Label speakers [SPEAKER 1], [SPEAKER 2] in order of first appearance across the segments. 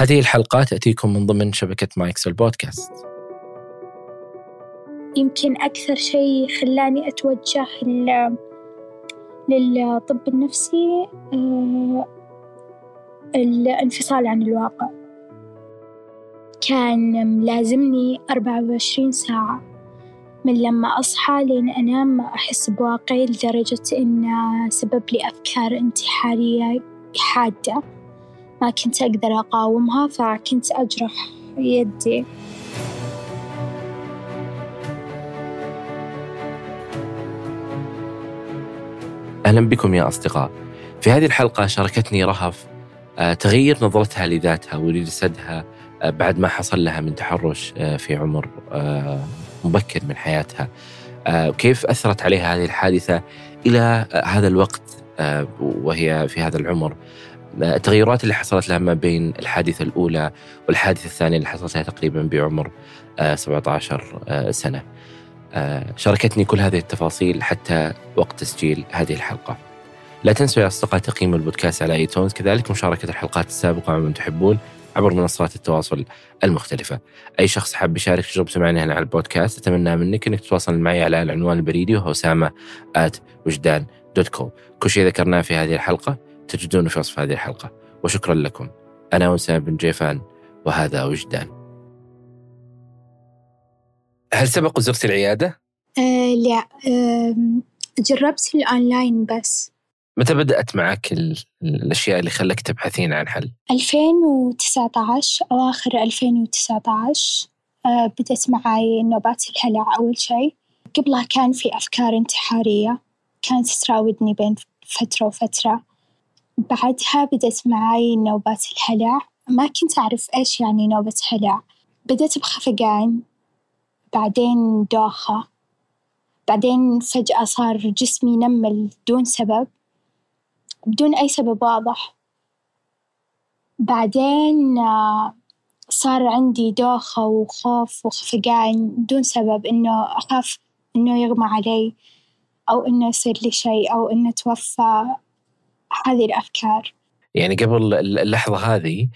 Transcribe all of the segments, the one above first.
[SPEAKER 1] هذه الحلقة تأتيكم من ضمن شبكة مايكس البودكاست.
[SPEAKER 2] يمكن أكثر شيء خلاني أتوجه للطب النفسي آه، الانفصال عن الواقع. كان ملازمني أربعة وعشرين ساعة من لما أصحى لين أنام ما أحس بواقعي لدرجة إنه سبب لي أفكار انتحارية حادة. ما كنت أقدر أقاومها فكنت أجرح يدي.
[SPEAKER 1] أهلا بكم يا أصدقاء. في هذه الحلقة شاركتني رهف آه، تغير نظرتها لذاتها ولجسدها آه، بعد ما حصل لها من تحرش آه، في عمر مبكر من حياتها. كيف أثرت عليها هذه الحادثة إلى هذا الوقت وهي في هذا العمر؟ التغيرات اللي حصلت لها ما بين الحادثة الأولى والحادثة الثانية اللي حصلت لها تقريبا بعمر 17 سنة. شاركتني كل هذه التفاصيل حتى وقت تسجيل هذه الحلقة. لا تنسوا يا أصدقاء تقييم البودكاست على ايتونز كذلك مشاركة الحلقات السابقة مع من تحبون عبر منصات التواصل المختلفة. أي شخص حاب يشارك تجربته معنا هنا على البودكاست أتمنى منك أنك تتواصل معي على العنوان البريدي وهو سامة at وجدان dot com كل شيء ذكرناه في هذه الحلقة. تجدونه في وصف هذه الحلقة. وشكرا لكم. أنا أسامة بن جيفان وهذا وجدان. هل سبق وزرت العيادة؟
[SPEAKER 2] آه لا. آه جربت الأونلاين بس.
[SPEAKER 1] متى بدأت معك الأشياء اللي خلك تبحثين عن حل؟
[SPEAKER 2] 2019 أواخر 2019 آه بدأت معي نوبات الهلع أول شيء. قبلها كان في أفكار انتحارية كانت تراودني بين فترة وفترة. بعدها بدأت معي نوبات الهلع ما كنت أعرف إيش يعني نوبة هلع بدأت بخفقان بعدين دوخة بعدين فجأة صار جسمي نمل بدون سبب بدون أي سبب واضح. بعدين آه، صار عندي دوخة وخوف وخفقان بدون سبب إنه أخاف إنه يغمى علي أو إنه يصير لي شيء أو إنه أتوفى. هذه الأفكار.
[SPEAKER 1] يعني قبل اللحظة هذه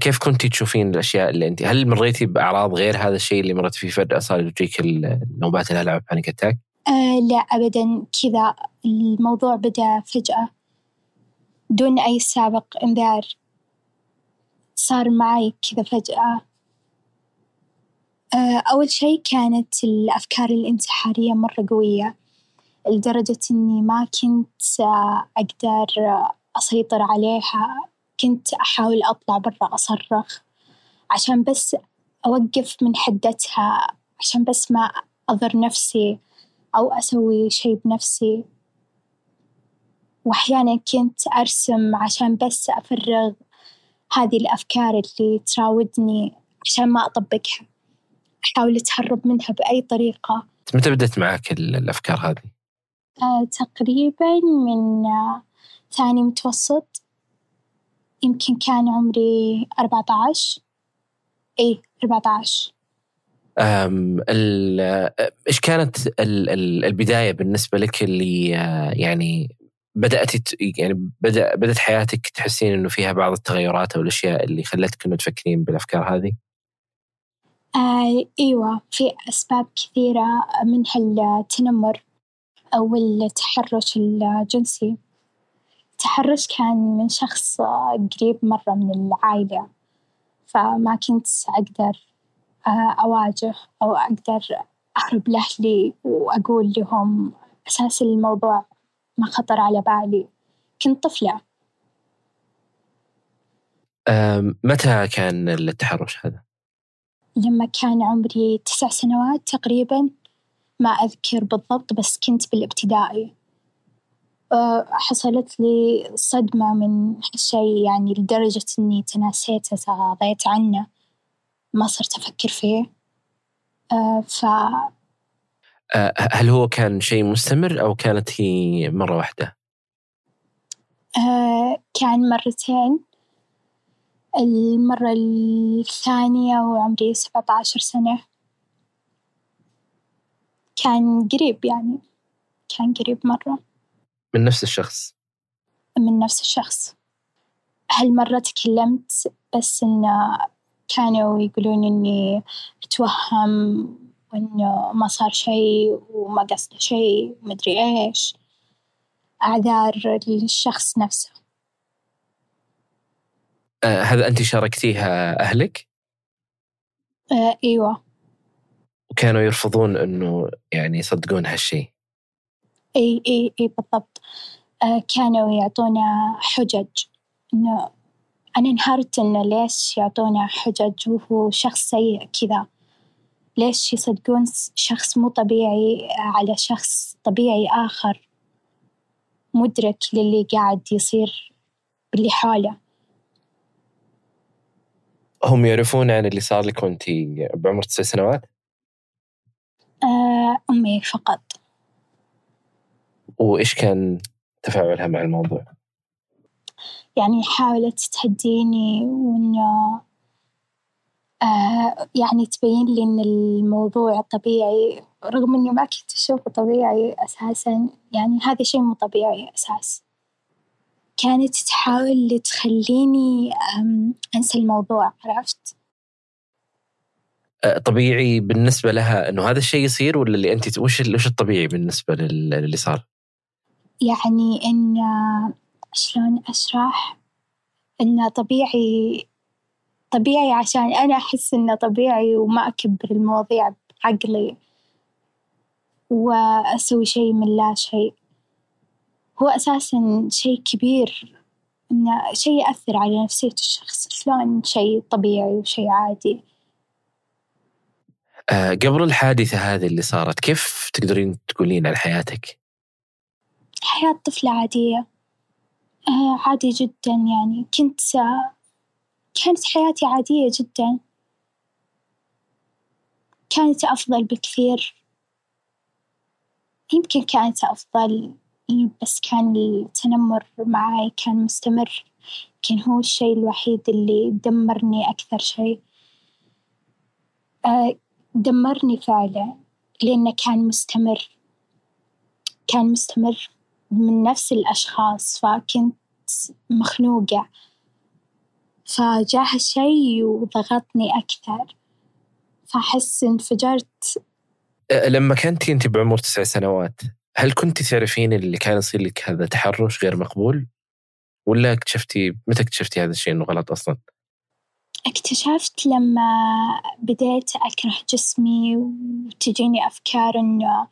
[SPEAKER 1] كيف كنتي تشوفين الأشياء اللي أنت هل مريتي بأعراض غير هذا الشيء اللي مرت فيه فجأة صار يجيك النوبات الهلع panic attack؟
[SPEAKER 2] آه لا أبدا كذا. الموضوع بدأ فجأة. دون أي سابق إنذار. صار معي كذا فجأة. آه أول شيء كانت الأفكار الانتحارية مرة قوية. لدرجة إني ما كنت أقدر أسيطر عليها. كنت أحاول أطلع برا أصرخ عشان بس أوقف من حدتها عشان بس ما أضر نفسي أو أسوي شي بنفسي. وأحيانا كنت أرسم عشان بس أفرغ هذه الأفكار اللي تراودني عشان ما أطبقها. أحاول أتهرب منها بأي طريقة.
[SPEAKER 1] متى بدأت معك الأفكار هذه؟
[SPEAKER 2] آه، تقريبا من آه، ثاني متوسط. يمكن كان عمري أربعة عشر. إيه أربعة عشر.
[SPEAKER 1] إيش كانت ال ال البداية بالنسبة لك اللي آه، يعني بدأت يعني بدأ بدأت حياتك تحسين إنه فيها بعض التغيرات أو الأشياء اللي خلتك إنه تفكرين بالأفكار هذه؟
[SPEAKER 2] آه أيوة في أسباب كثيرة منها التنمر أو التحرش الجنسي. التحرش كان من شخص قريب مرة من العائلة فما كنت أقدر آه، أواجه أو أقدر أهرب لأهلي وأقول لهم أساس الموضوع ما خطر على بالي. كنت طفلة.
[SPEAKER 1] متى كان التحرش هذا؟
[SPEAKER 2] لما كان عمري تسع سنوات تقريبا. ما أذكر بالضبط بس كنت بالابتدائي. أه، حصلت لي صدمة من هالشي يعني لدرجة إني تناسيته تغاضيت عنه. ما صرت أفكر فيه. أه، ف
[SPEAKER 1] أه، هل هو كان شيء مستمر أو كانت هي مرة واحدة؟
[SPEAKER 2] كان مرتين. المرة الثانية وعمري سبعة عشر سنة. كان قريب يعني كان قريب مرة.
[SPEAKER 1] من نفس الشخص؟
[SPEAKER 2] من نفس الشخص. هالمرة تكلمت بس إنه كانوا يقولون إني أتوهم وإنه ما صار شي وما قصده شي ومدري إيش. أعذار للشخص نفسه.
[SPEAKER 1] آه هذا أنت شاركتيها أهلك؟
[SPEAKER 2] آه أيوة.
[SPEAKER 1] وكانوا يرفضون إنه يعني يصدقون هالشيء.
[SPEAKER 2] إي إي إي بالضبط. آه كانوا يعطونا حجج. إنه أنا انهارت إنه ليش يعطونا حجج وهو شخص سيء كذا؟ ليش يصدقون شخص مو طبيعي على شخص طبيعي آخر؟ مدرك للي قاعد يصير باللي حوله.
[SPEAKER 1] هم يعرفون عن اللي صار لك وانت بعمر تسع سنوات؟
[SPEAKER 2] آه أمي فقط
[SPEAKER 1] وإيش كان تفاعلها مع الموضوع؟
[SPEAKER 2] يعني حاولت تهديني وإنه آه يعني تبين لي إن الموضوع طبيعي رغم إني ما كنت أشوفه طبيعي أساسا يعني هذا شيء مو طبيعي أساس كانت تحاول تخليني أنسى الموضوع عرفت؟
[SPEAKER 1] آه، طبيعي بالنسبة لها إنه هذا الشيء يصير ولا اللي أنت وش وش الطبيعي بالنسبة للي صار؟
[SPEAKER 2] يعني إن شلون أشرح؟ إنه طبيعي طبيعي عشان أنا أحس إنه طبيعي وما أكبر المواضيع بعقلي وأسوي شيء من لا شيء. هو أساسا شيء كبير إنه شيء يأثر على نفسية الشخص. شلون شيء طبيعي وشيء عادي؟
[SPEAKER 1] قبل الحادثة هذه اللي صارت كيف تقدرين تقولين عن حياتك؟
[SPEAKER 2] حياة طفلة عادية. آه عادي جدا يعني. كنت كانت حياتي عادية جدا. كانت أفضل بكثير. يمكن كانت أفضل بس كان التنمر معاي كان مستمر. يمكن هو الشيء الوحيد اللي دمرني أكثر شيء. آه دمرني فعلا لأنه كان مستمر كان مستمر من نفس الأشخاص فكنت مخنوقة فجاء هالشي وضغطني أكثر فأحس انفجرت
[SPEAKER 1] لما كنتي أنت بعمر تسع سنوات هل كنت تعرفين اللي كان يصير لك هذا تحرش غير مقبول؟ ولا اكتشفتي متى اكتشفتي هذا الشيء إنه غلط أصلا؟
[SPEAKER 2] اكتشفت لما بديت أكره جسمي وتجيني أفكار إنه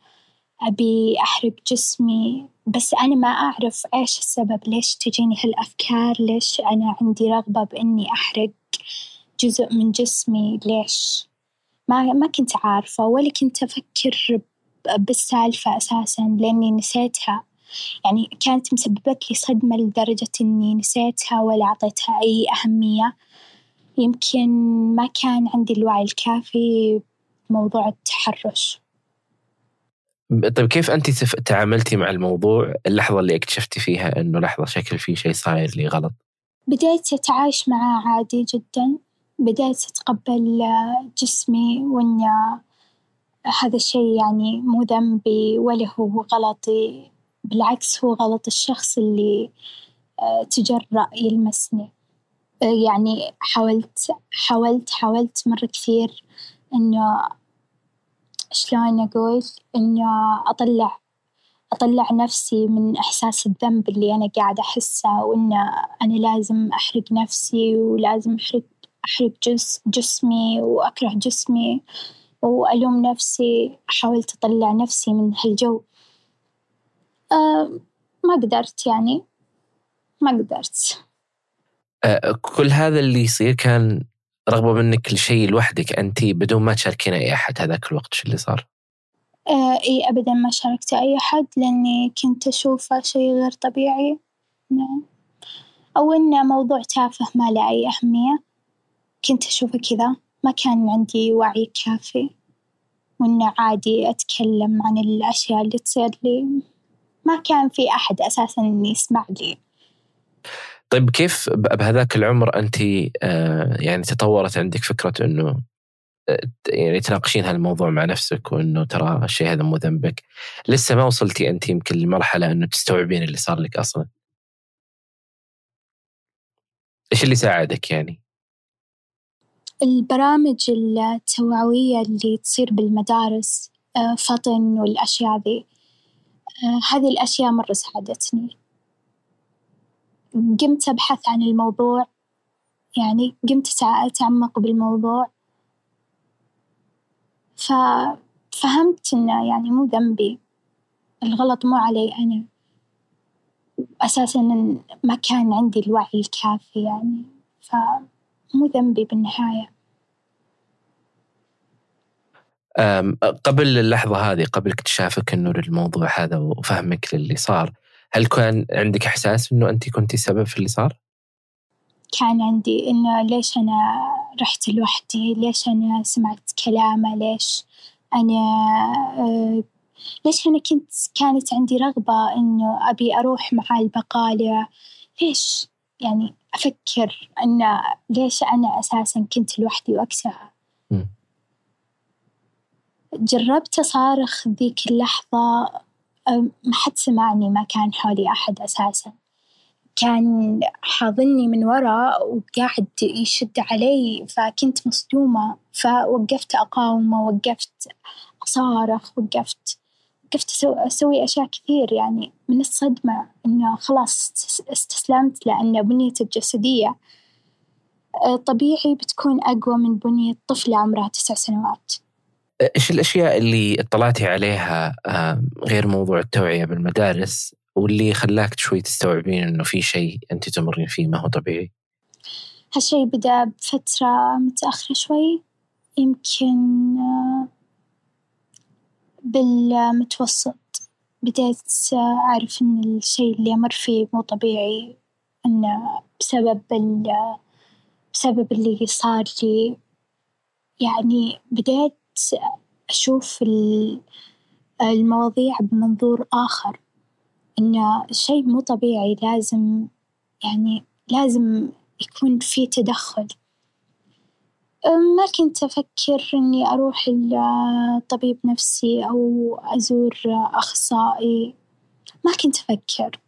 [SPEAKER 2] أبي أحرق جسمي بس أنا ما أعرف إيش السبب ليش تجيني هالأفكار؟ ليش أنا عندي رغبة بإني أحرق جزء من جسمي؟ ليش؟ ما ما كنت عارفة ولا كنت أفكر بالسالفة أساسا لأني نسيتها. يعني كانت مسببت لي صدمة لدرجة إني نسيتها ولا أعطيتها أي أهمية. يمكن ما كان عندي الوعي الكافي بموضوع التحرش.
[SPEAKER 1] طيب كيف أنت تعاملتي مع الموضوع؟ اللحظة اللي اكتشفتي فيها إنه لحظة شكل في شيء صاير لي غلط؟
[SPEAKER 2] بديت أتعايش معاه عادي جدا. بديت أتقبل جسمي وإنه هذا الشيء يعني مو ذنبي ولا هو غلطي. بالعكس هو غلط الشخص اللي آه، تجرأ يلمسني. آه، يعني حاولت حاولت حاولت مرة كثير إنه شلون أقول؟ إنه أطلع أطلع نفسي من إحساس الذنب اللي أنا قاعدة أحسه وإنه أنا لازم أحرق نفسي ولازم أحرق أحرق جس جسمي وأكره جسمي وألوم نفسي. حاولت أطلع نفسي من هالجو. أه ما قدرت يعني. ما قدرت.
[SPEAKER 1] كل هذا اللي يصير كان رغبة منك لشيء لوحدك أنت بدون ما تشاركين أي أحد. هذاك الوقت شو اللي صار؟
[SPEAKER 2] أه إي أبدا ما شاركت أي أحد لأني كنت أشوفه شيء غير طبيعي. نعم. أو إنه موضوع تافه ما له أي أهمية. كنت أشوفه كذا. ما كان عندي وعي كافي. وإنه عادي أتكلم عن الأشياء اللي تصير لي. ما كان في أحد أساسا يسمع لي.
[SPEAKER 1] طيب كيف بهذاك العمر أنت آه، يعني تطورت عندك فكرة أنه آه، يعني تناقشين هالموضوع مع نفسك وإنه ترى الشيء هذا مو ذنبك؟ لسه ما وصلتي انت يمكن لمرحلة إنه تستوعبين اللي صار لك أصلا؟ إيش اللي ساعدك يعني؟
[SPEAKER 2] البرامج التوعوية اللي تصير بالمدارس آه، فطن والأشياء ذي هذه الأشياء مرة ساعدتني. قمت أبحث عن الموضوع يعني قمت أتعمق بالموضوع. ففهمت إنه يعني مو ذنبي. الغلط مو علي أنا. أساسا ما كان عندي الوعي الكافي يعني. فمو ذنبي بالنهاية.
[SPEAKER 1] قبل اللحظة هذه قبل اكتشافك إنه للموضوع هذا وفهمك للي صار هل كان عندك إحساس إنه أنت كنتي سبب في اللي صار؟
[SPEAKER 2] كان عندي إنه ليش أنا رحت لوحدي؟ ليش أنا سمعت كلامه؟ ليش أنا آه، ليش أنا كنت كانت عندي رغبة إنه أبي أروح مع البقالة؟ ليش؟ يعني أفكر إنه ليش أنا أساسا كنت لوحدي وقتها؟ جربت أصارخ ذيك اللحظة ما حد سمعني ما كان حولي أحد أساسا. كان حاضني من ورا وقاعد يشد علي فكنت مصدومة. فوقفت أقاومة وقفت أصارخ وقفت وقفت أسوي أشياء كثير. يعني من الصدمة إنه خلاص استسلمت لأن بنيتي الجسدية أه، طبيعي بتكون أقوى من بنية طفلة عمرها تسع سنوات.
[SPEAKER 1] إيش الأشياء اللي اطلعتي عليها غير موضوع التوعية بالمدارس واللي خلاك شوي تستوعبين إنه في شيء أنت تمرين فيه ما هو طبيعي؟
[SPEAKER 2] هالشيء بدأ بفترة متأخرة شوي يمكن آه، بالمتوسط بديت أعرف إن الشيء اللي أمر فيه مو طبيعي إنه بسبب بسبب اللي صار لي يعني بديت أشوف المواضيع بمنظور آخر إنه شيء مو طبيعي لازم يعني لازم يكون في تدخل. ما كنت أفكر إني أروح لطبيب نفسي أو أزور أخصائي ما كنت أفكر.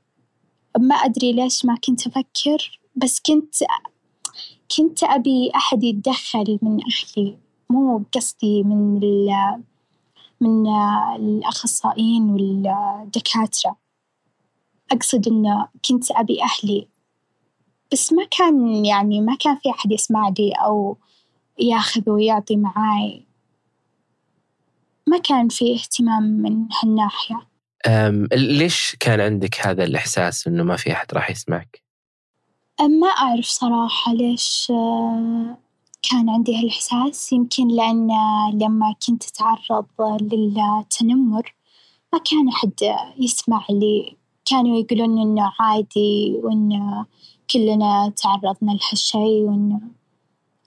[SPEAKER 2] ما أدري ليش ما كنت أفكر بس كنت كنت أبي أحد يتدخل من أهلي. مو قصدي من من الأخصائيين والدكاترة. أقصد إنه كنت أبي أهلي. بس ما كان يعني ما كان في أحد يسمع لي أو ياخذ ويعطي معاي. ما كان في اهتمام من هالناحية.
[SPEAKER 1] ليش كان عندك هذا الإحساس إنه ما في أحد راح يسمعك؟
[SPEAKER 2] ما أعرف صراحة ليش آه، كان عندي هالإحساس يمكن لأن لما كنت أتعرض للتنمر ما كان أحد يسمع لي. كانوا يقولون إنه عادي وإنه كلنا تعرضنا لهالشي وإنه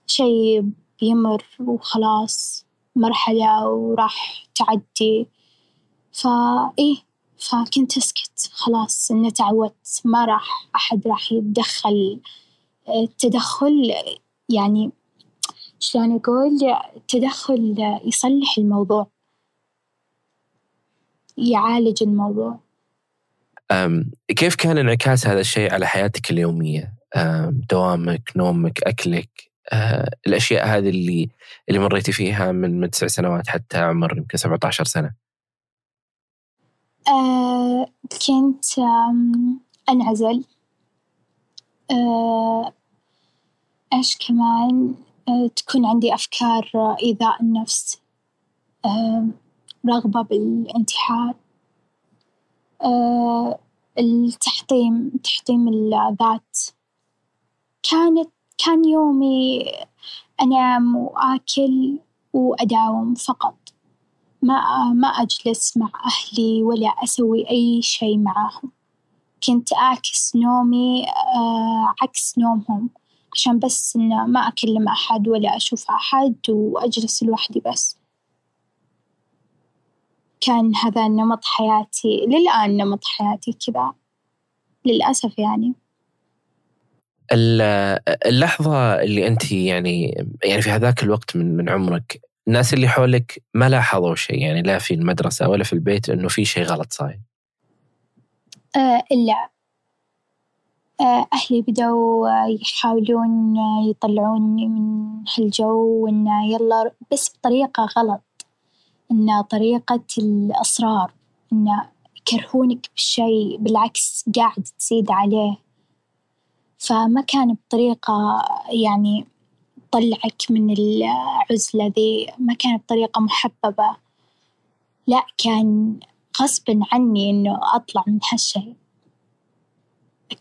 [SPEAKER 2] شي بيمر وخلاص مرحلة وراح تعدي. فإيه فكنت أسكت خلاص إنه تعودت. ما راح أحد راح يتدخل التدخل يعني شلون أقول؟ تدخل يصلح الموضوع. يعالج الموضوع.
[SPEAKER 1] كيف كان انعكاس هذا الشيء على حياتك اليومية؟ دوامك، نومك، أكلك، أه، الأشياء هذه اللي اللي مريتي فيها من من تسع سنوات حتى عمر يمكن 17 سنة.
[SPEAKER 2] أه كنت أنعزل. أه إيش كمان؟ تكون عندي أفكار إيذاء النفس آه، رغبة بالانتحار آه، التحطيم تحطيم الذات. كانت كان يومي أنام وآكل وأداوم فقط. ما ما أجلس مع أهلي ولا أسوي أي شيء معاهم كنت أعكس نومي عكس نومهم. عشان بس إنه ما أكلم أحد ولا أشوف أحد وأجلس لوحدي بس. كان هذا نمط حياتي للآن نمط حياتي كذا للأسف يعني.
[SPEAKER 1] اللحظة اللي أنت يعني يعني في هذاك الوقت من من عمرك الناس اللي حولك ما لاحظوا شيء؟ يعني لا في المدرسة ولا في البيت إنه في شيء غلط صاير.
[SPEAKER 2] آه لا أهلي بدأوا يحاولون يطلعوني من هالجو وإنه يلا بس بطريقة غلط، إنه طريقة الإصرار إنه يكرهونك بالشي بالعكس قاعد تزيد عليه، فما كان بطريقة يعني تطلعك من العزلة ذي، ما كانت بطريقة محببة، لأ كان غصبًا عني إنه أطلع من هالشي،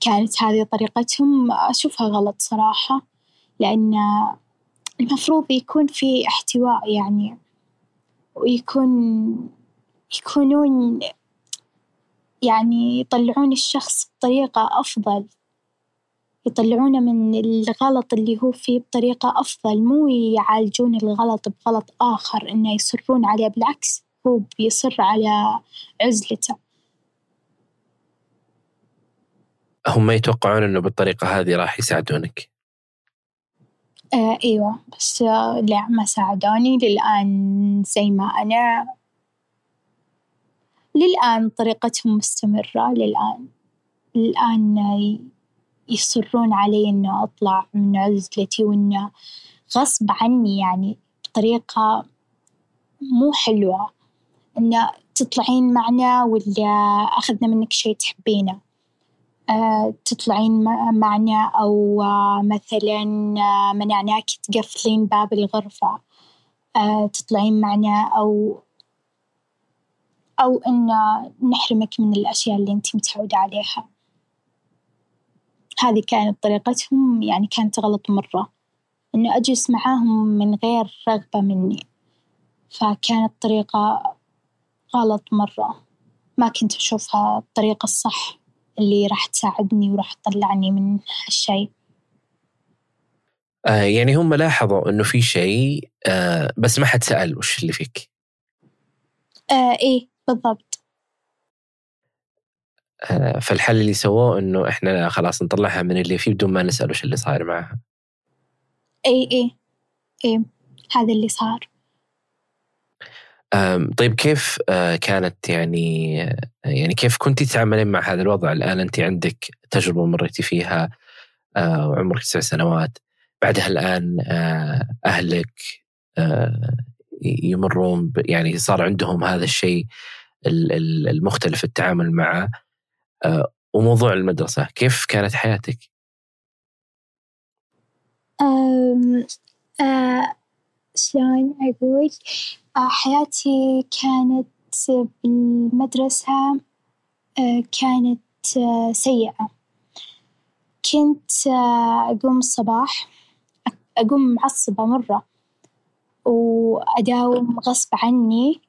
[SPEAKER 2] كانت هذي طريقتهم أشوفها غلط صراحة، لأن المفروض يكون في احتواء يعني، ويكون يكونون يعني يطلعون الشخص بطريقة أفضل، يطلعونه من الغلط اللي هو فيه بطريقة أفضل، مو يعالجون الغلط بغلط آخر إنه يصرون عليه بالعكس هو بيصر على عزلته.
[SPEAKER 1] هم يتوقعون إنه بالطريقة هذي راح يساعدونك.
[SPEAKER 2] آه أيوة بس آه لا ما ساعدوني. للآن زي ما أنا. للآن طريقتهم مستمرة. للآن، للآن يصرون علي إنه أطلع من عزلتي وإنه غصب عني يعني بطريقة مو حلوة، إنه تطلعين معنا ولا أخذنا منك شي تحبينه، تطلعين معنا أو مثلاً منعناك تقفلين باب الغرفة، آه تطلعين معنا أو أو إنه نحرمك من الأشياء اللي إنتي متعودة عليها، هذي كانت طريقتهم يعني كانت غلط مرة، إنه أجلس معاهم من غير رغبة مني، فكانت طريقة غلط مرة، ما كنت أشوفها الطريقة الصح. اللي راح تساعدني وراح تطلعني من هالشي.
[SPEAKER 1] آه يعني هم لاحظوا إنه في شيء آه بس ما حد سأل وش اللي فيك.
[SPEAKER 2] آه إيه بالضبط.
[SPEAKER 1] آه فالحل اللي سووه إنه إحنا خلاص نطلعها من اللي فيه بدون ما نسأل وش اللي صاير معها.
[SPEAKER 2] إيه إيه إيه هذا اللي صار.
[SPEAKER 1] طيب كيف آه، كانت يعني يعني كيف كنت تتعاملين مع هذا الوضع؟ الآن أنت عندك تجربة مريتي فيها آه، وعمرك تسع سنوات. بعدها الآن آه، أهلك يمرون يعني صار عندهم هذا الشيء المختلف التعامل معه. وموضوع المدرسة كيف كانت حياتك؟
[SPEAKER 2] أم أه شلون أقول؟ آه، حياتي كانت بالمدرسة آه، كانت آه، سيئة، كنت أقوم الصباح أقوم معصبة مرة، وأداوم غصب عني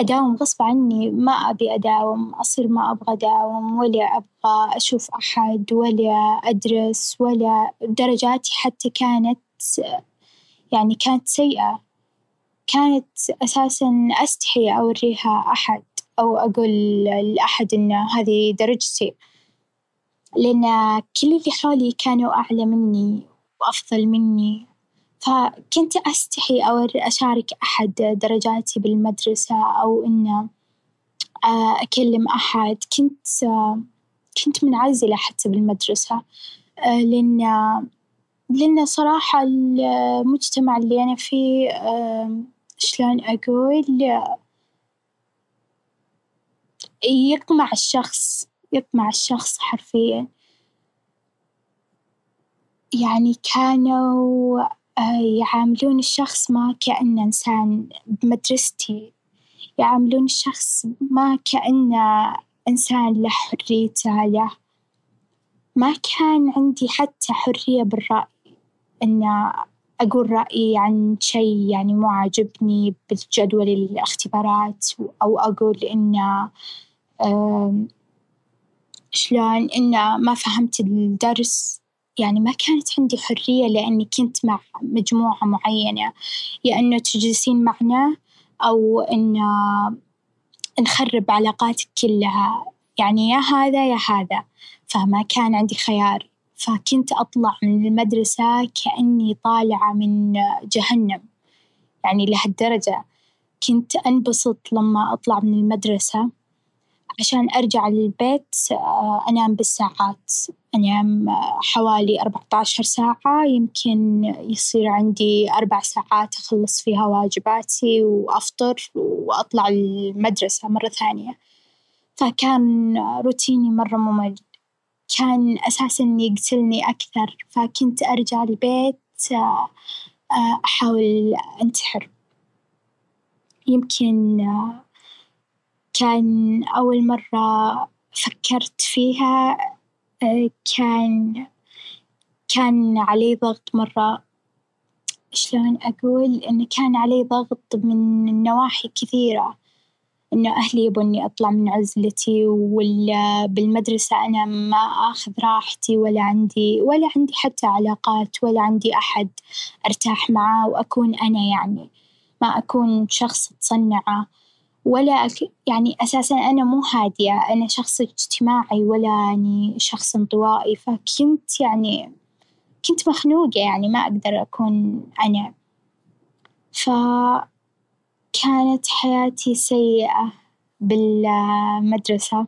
[SPEAKER 2] أداوم غصب عني ما أبي أداوم أصير ما أبغى أداوم ولا أبغى أشوف أحد ولا أدرس ولا درجاتي حتى كانت يعني كانت سيئة. كانت أساسًا أستحي أوريها أحد أو أقول لأحد إن هذي درجتي، لأن كل اللي حولي كانوا أعلى مني وأفضل مني، فكنت أستحي أوري أشارك أحد درجاتي بالمدرسة أو إنه آه، أكلم أحد. كنت كنت منعزلة حتى بالمدرسة. آه، لأن لأن صراحة المجتمع اللي أنا فيه شلون أقول يقمع الشخص يقمع الشخص حرفيًا، يعني كانوا آه، يعاملون الشخص ما كأنه إنسان بمدرستي، يعاملون الشخص ما كأنه إنسان له حريته له، ما كان عندي حتى حرية بالرأي إنه أقول رأيي عن شي يعني مو عاجبني بالجدول الاختبارات أو أقول إنه شلون إنه ما فهمت الدرس. يعني ما كانت عندي حرية لأني كنت مع مجموعة معينة. يا إنه تجلسين معنا أو إنه نخرب علاقاتك كلها. يعني يا هذا يا هذا. فما كان عندي خيار. فكنت أطلع من المدرسة كأني طالعة من جهنم، يعني لهالدرجة. كنت أنبسط لما أطلع من المدرسة. عشان أرجع للبيت آه، أنام بالساعات أنام حوالي أربعة عشر ساعة. يمكن يصير عندي أربع ساعات أخلص فيها واجباتي وأفطر وأطلع المدرسة مرة ثانية، فكان روتيني مرة ممل، كان أساسًا يقتلني أكثر فكنت أرجع البيت أحاول أنتحر، يمكن كان أول مرة فكرت فيها كان كان علي ضغط مرة. شلون أقول؟ إنه كان علي ضغط من نواحي كثيرة، إنه أهلي يبوني أطلع من عزلتي ولا بالمدرسة أنا ما آخذ راحتي ولا عندي ولا عندي حتى علاقات ولا عندي أحد أرتاح معاه وأكون أنا يعني، ما أكون شخص متصنعة ولا يعني أساسًا أنا مو هادية. أنا شخص اجتماعي ولا إني شخص انطوائي. فكنت يعني كنت مخنوقة يعني ما أقدر أكون أنا، فكانت حياتي سيئة بالمدرسة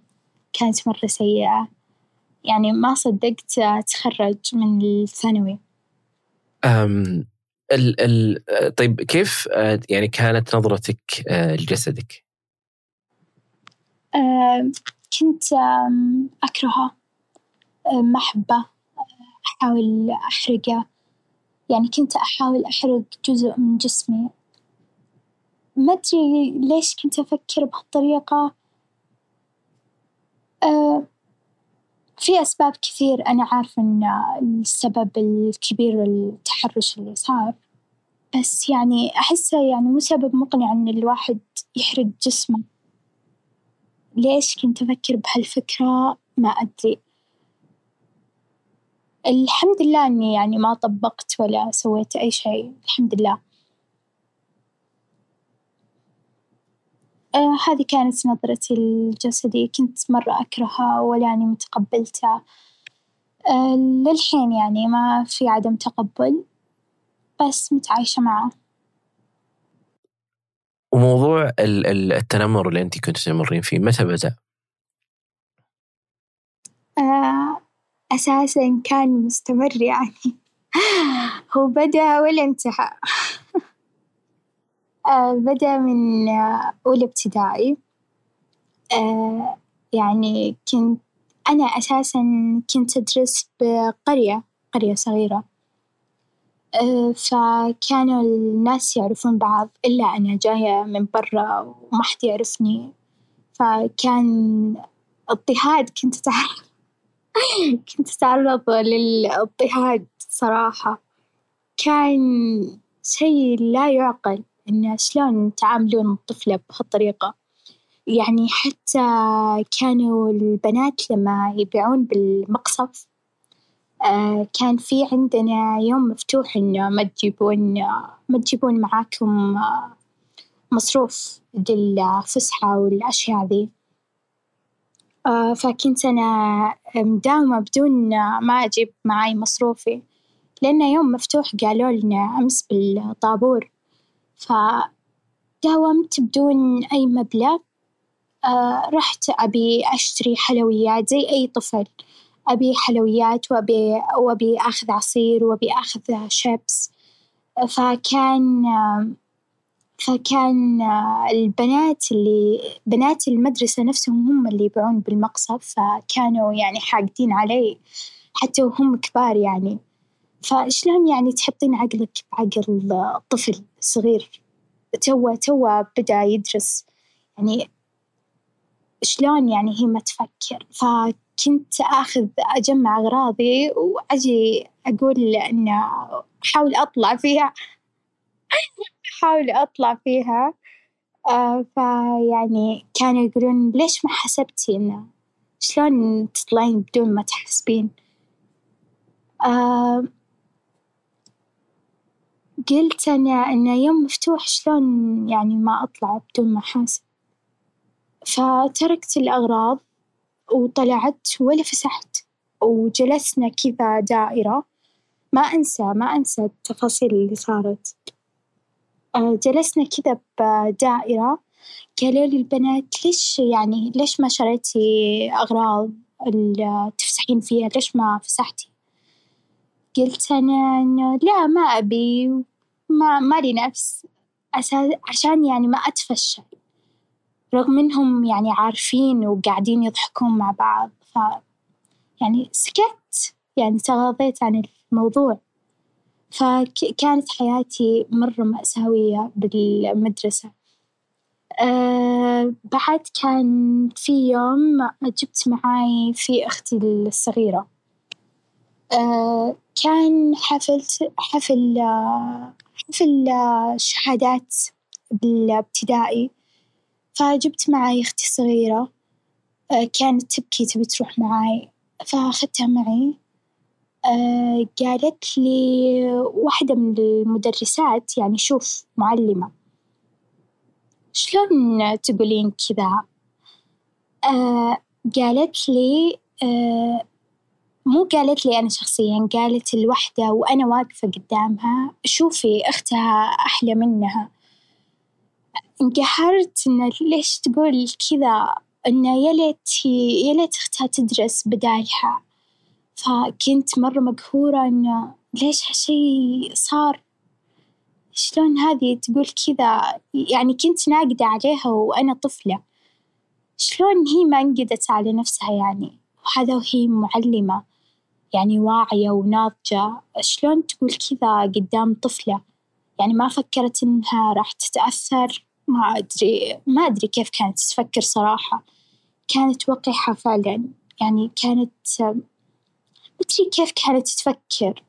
[SPEAKER 2] كانت مرة سيئة يعني ما صدقت أتخرج من الثانوي.
[SPEAKER 1] آمم ال ال طيب كيف يعني كانت نظرتك لجسدك؟
[SPEAKER 2] كنت أكرهه ما أحبه أحاول أحرقه يعني كنت أحاول أحرق جزء من جسمي، ما أدري ليش كنت أفكر بهالطريقة. في أسباب كثير أنا عارفة إن السبب الكبير للتحرش اللي صار، بس يعني أحسه يعني مو سبب مقنع إن الواحد يحرق جسمه، ليش كنت أفكر بهالفكرة؟ ما أدري، الحمد لله إني يعني ما طبقت ولا سويت أي شي الحمد لله. هذي كانت نظرتي لجسدي كنت مرة أكرهه ولا إني متقبلته للحين يعني ما في عدم تقبل بس متعايشة معه.
[SPEAKER 1] وموضوع التنمر اللي أنت كنت تمرين فيه متى بدأ؟
[SPEAKER 2] أساسًا كان مستمر يعني هو بدأ ولا انتهى بدأ من أولى ابتدائي. يعني كنت أنا أساسًا كنت أدرس بقرية قرية صغيرة. فكانوا الناس يعرفون بعض إلا أنا جاية من برا وما حد يعرفني. فكان اضطهاد كنت أتعرض كنت أتعرض للاضطهاد صراحة. كان شي لا يعقل. إنه شلون تعاملون طفلة بهالطريقة، يعني حتى كانوا البنات لما يبيعون بالمقصف كان في عندنا يوم مفتوح إنه ما تجيبون ما تجيبون معاكم مصروف للفسحة والأشياء ذي، فكنت أنا مداومة بدون ما أجيب معاي مصروفي، لأنه يوم مفتوح قالوا لنا أمس بالطابور، فداومت بدون أي مبلغ رحت أبي أشتري حلويات زي أي طفل، أبي حلويات وأبي وأبي آخذ عصير وأبي آخذ شيبس، فكان فكان البنات اللي بنات المدرسة نفسهم هم اللي يبيعون بالمقصف فكانوا يعني حاقدين علي. حتى وهم كبار يعني، فشلون يعني تحطين عقلك بعقل طفل صغير توه توه بدأ يدرس يعني شلون يعني هي ما تفكر؟ فكنت آخذ أجمع أغراضي وأجي أقول إنه أحاول أطلع فيها أحاول أطلع فيها فيعني كانوا يقولون ليش ما حسبتي إنه شلون تطلعين بدون ما تحسبين؟ قلت أنا إنه يوم مفتوح شلون يعني ما أطلع بدون ما أحاسب؟ فتركت الأغراض وطلعت ولا فسحت وجلسنا كذا دائرة. ما أنسى ما أنسى التفاصيل اللي صارت، جلسنا كذا بدائرة. قالوا لي البنات ليش يعني ليش ما شريتي أغراض تفسحين فيها؟ ليش ما فسحتي؟ قلت أنا إنه لا ما أبي. ما ما لي نفس عشان يعني ما أتفشل. رغم إنهم يعني عارفين وقاعدين يضحكون مع بعض. ف يعني سكت. يعني تغاضيت عن الموضوع. فكانت حياتي مرة مأساوية بالمدرسة. أه بعد كان في يوم جبت معاي في أختي الصغيرة. أه كان حفل حفل حفل شهادات بالابتدائي فجبت معاي أختي الصغيرة أه كانت تبكي تبي تروح معاي فأخدتها معي أه قالت لي واحدة من المدرسات يعني شوف معلمة شلون تقولين كذا؟ أه قالت لي مو قالت لي أنا شخصيًا قالت الوحدة وأنا واقفة قدامها شوفي أختها أحلى منها، انقهرت إنه ليش تقول كذا؟ إنه يا ليت يا ليت أختها تدرس بدالها، فكنت مرة مقهورة إنه ليش هالشي صار؟ شلون هذي تقول كذا؟ يعني كنت ناقدة عليها وأنا طفلة، شلون هي ما انقدت على نفسها يعني؟ وهذا وهي معلمة. يعني واعية وناضجة شلون تقول كذا قدام طفلة؟ يعني ما فكرت إنها راح تتأثر؟ ما أدري ما أدري كيف كانت تفكر صراحة. كانت وقحة فعلًا. يعني كانت ما أدري كيف كانت تفكر.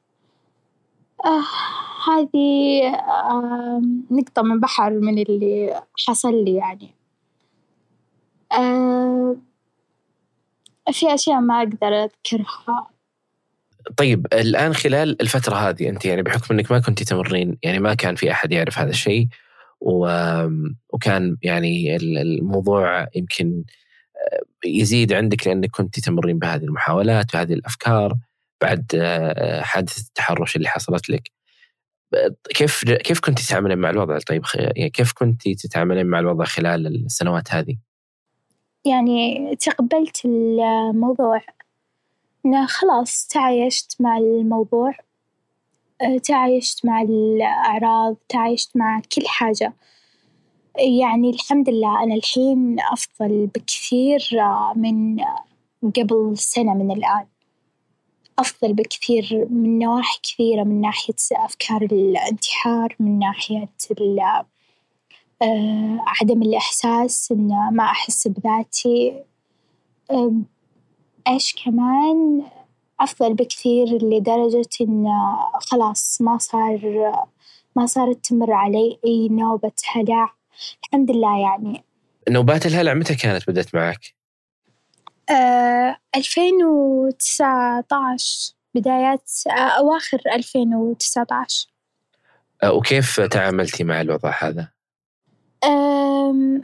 [SPEAKER 2] آه هذي آه نقطة من بحر من اللي حصل لي يعني. آه في أشياء ما أقدر أذكرها.
[SPEAKER 1] طيب الآن خلال الفترة هذه أنت يعني بحكم إنك ما كنت تمرين يعني ما كان في أحد يعرف هذا الشيء وكان يعني الموضوع يمكن يزيد عندك لأنك كنت تمرين بهذه المحاولات وهذه الأفكار بعد حادثة التحرش اللي حصلت لك. كيف كيف كنت تتعاملين مع الوضع طيب يعني كيف كنت تتعاملين مع الوضع خلال السنوات هذه؟
[SPEAKER 2] يعني تقبلت الموضوع إنه خلاص تعايشت مع الموضوع تعايشت مع الأعراض تعايشت مع كل حاجة. يعني الحمد لله أنا الحين أفضل بكثير من قبل سنة من الآن. أفضل بكثير من نواحي كثيرة من ناحية أفكار الانتحار من ناحية عدم الإحساس إنه ما أحس بذاتي. إيش كمان أفضل بكثير لدرجة إنه خلاص ما صار ما صارت تمر علي أي نوبة هلع. الحمد لله يعني.
[SPEAKER 1] نوبات الهلع متى كانت بدأت معك؟
[SPEAKER 2] ألفين وتسعة عشر بدايات أواخر ألفين وتسعة عشر
[SPEAKER 1] وكيف تعاملتي مع الوضع هذا؟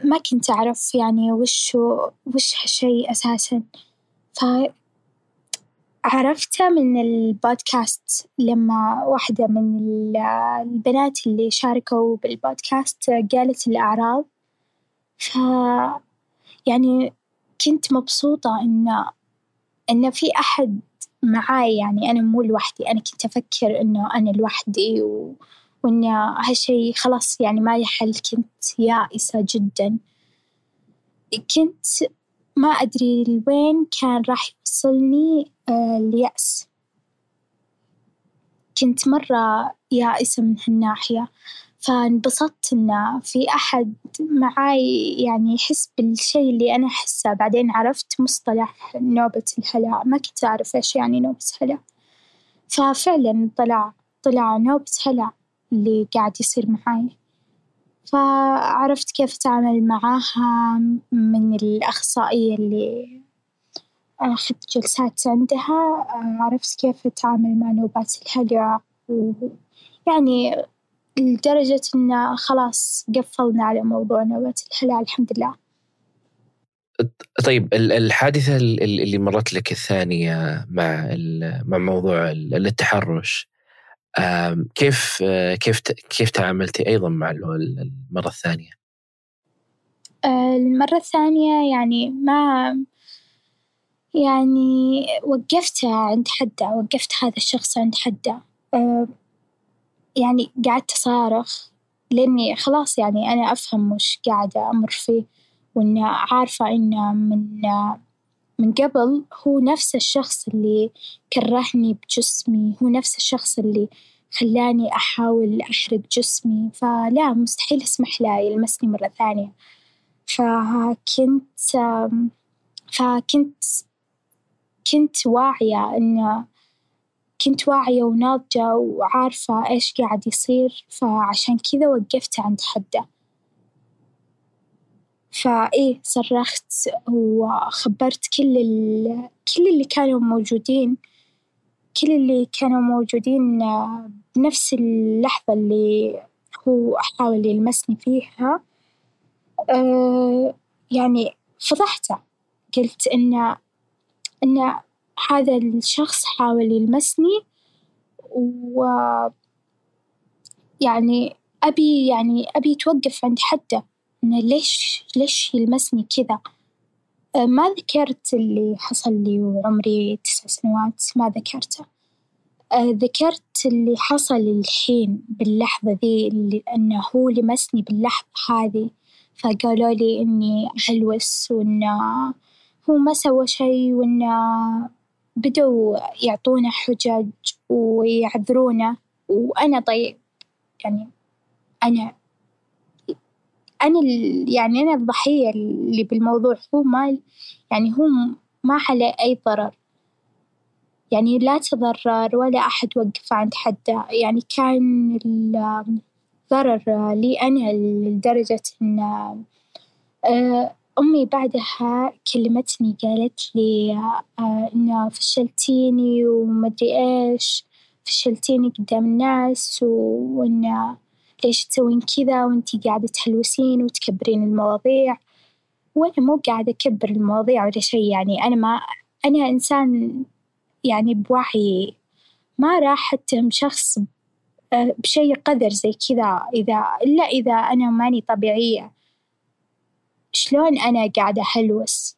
[SPEAKER 2] ما كنت أعرف يعني وش وش هالشي أساسًا. ف من البودكاست لما واحدة من البنات اللي شاركوا بالبودكاست قالت الأعراض. ف يعني كنت مبسوطة إنه إنه في أحد معاي يعني أنا مو لوحدي أنا كنت أفكر إنه أنا لوحدي و وإن هالشي خلاص يعني ما يحل كنت يائسة جدًا. كنت ما أدري لوين كان راح يوصلني اليأس. كنت مرة يائسة من هالناحية. فانبسطت إنه في أحد معاي يعني يحس بالشي اللي أنا أحسه. بعدين عرفت مصطلح نوبة الهلع ما كنت أعرف إيش يعني نوبة هلع ففعلًا طلع طلع نوبة هلع اللي قاعد يصير معاي. فعرفت كيف أتعامل معاها من الأخصائية اللي أخذت جلسات عندها عرفت كيف أتعامل مع نوبات الهلع ويعني لدرجة إنه خلاص قفلنا على موضوع نوبات الهلع الحمد لله.
[SPEAKER 1] طيب الحادثة اللي مرت لك الثانية مع مع موضوع التحرش كيف كيف كيف تعاملتي أيضا مع المرة الثانية؟
[SPEAKER 2] آه، المرة الثانية يعني ما يعني وقفته عند حده وقفت هذا الشخص عند حده آه، يعني قعدت أصارخ لأني خلاص يعني أنا أفهم وش قاعدة أمر فيه وإن عارفة إنه من من قبل هو نفس الشخص اللي كرهني بجسمي هو نفس الشخص اللي خلاني أحاول أحرق جسمي. فلا مستحيل أسمح له يلمسني مرة ثانية. فكنت فكنت كنت واعية إنه كنت واعية وناضجة وعارفة إيش قاعد يصير. فعشان كذا وقفت عند حده. فإيه صرخت وخبرت كل ال كل اللي كانوا موجودين كل اللي كانوا موجودين بنفس اللحظة اللي هو حاول يلمسني فيها. آه، يعني فضحته قلت إنه إنه هذا الشخص حاول يلمسني و يعني أبي يعني أبي يتوقف عند حده. إنه ليش ليش يلمسني كذا؟ آه، ما ذكرت اللي حصل لي وعمري تسع سنوات ما ذكرته. آه، ذكرت اللي حصل الحين باللحظة ذي اللي إنه هو لمسني باللحظة هذي فقالوا لي إني هلوس وإنه هو ما سوى شي وإنه بدوا يعطونه حجج ويعذرونه. وأنا طيب يعني أنا أنا يعني أنا الضحية اللي بالموضوع هو ما يعني هو ما عليه أي ضرر. يعني لا تضرر ولا أحد وقف عند حده. يعني كان الضرر لي أنا لدرجة إن آه، أمي بعدها كلمتني قالت لي آه، إنه فشلتيني ومدري إيش فشلتيني قدام الناس وإنه ليش تسوين كذا وإنتي قاعدة تهلوسين وتكبرين المواضيع. وأنا مو قاعدة أكبر المواضيع ولا شي يعني أنا ما أنا إنسان يعني بوعي ما راح أتهم شخص بشي قدر زي كذا. إذا إلا إذا أنا ماني طبيعية. شلون أنا قاعدة أهلوس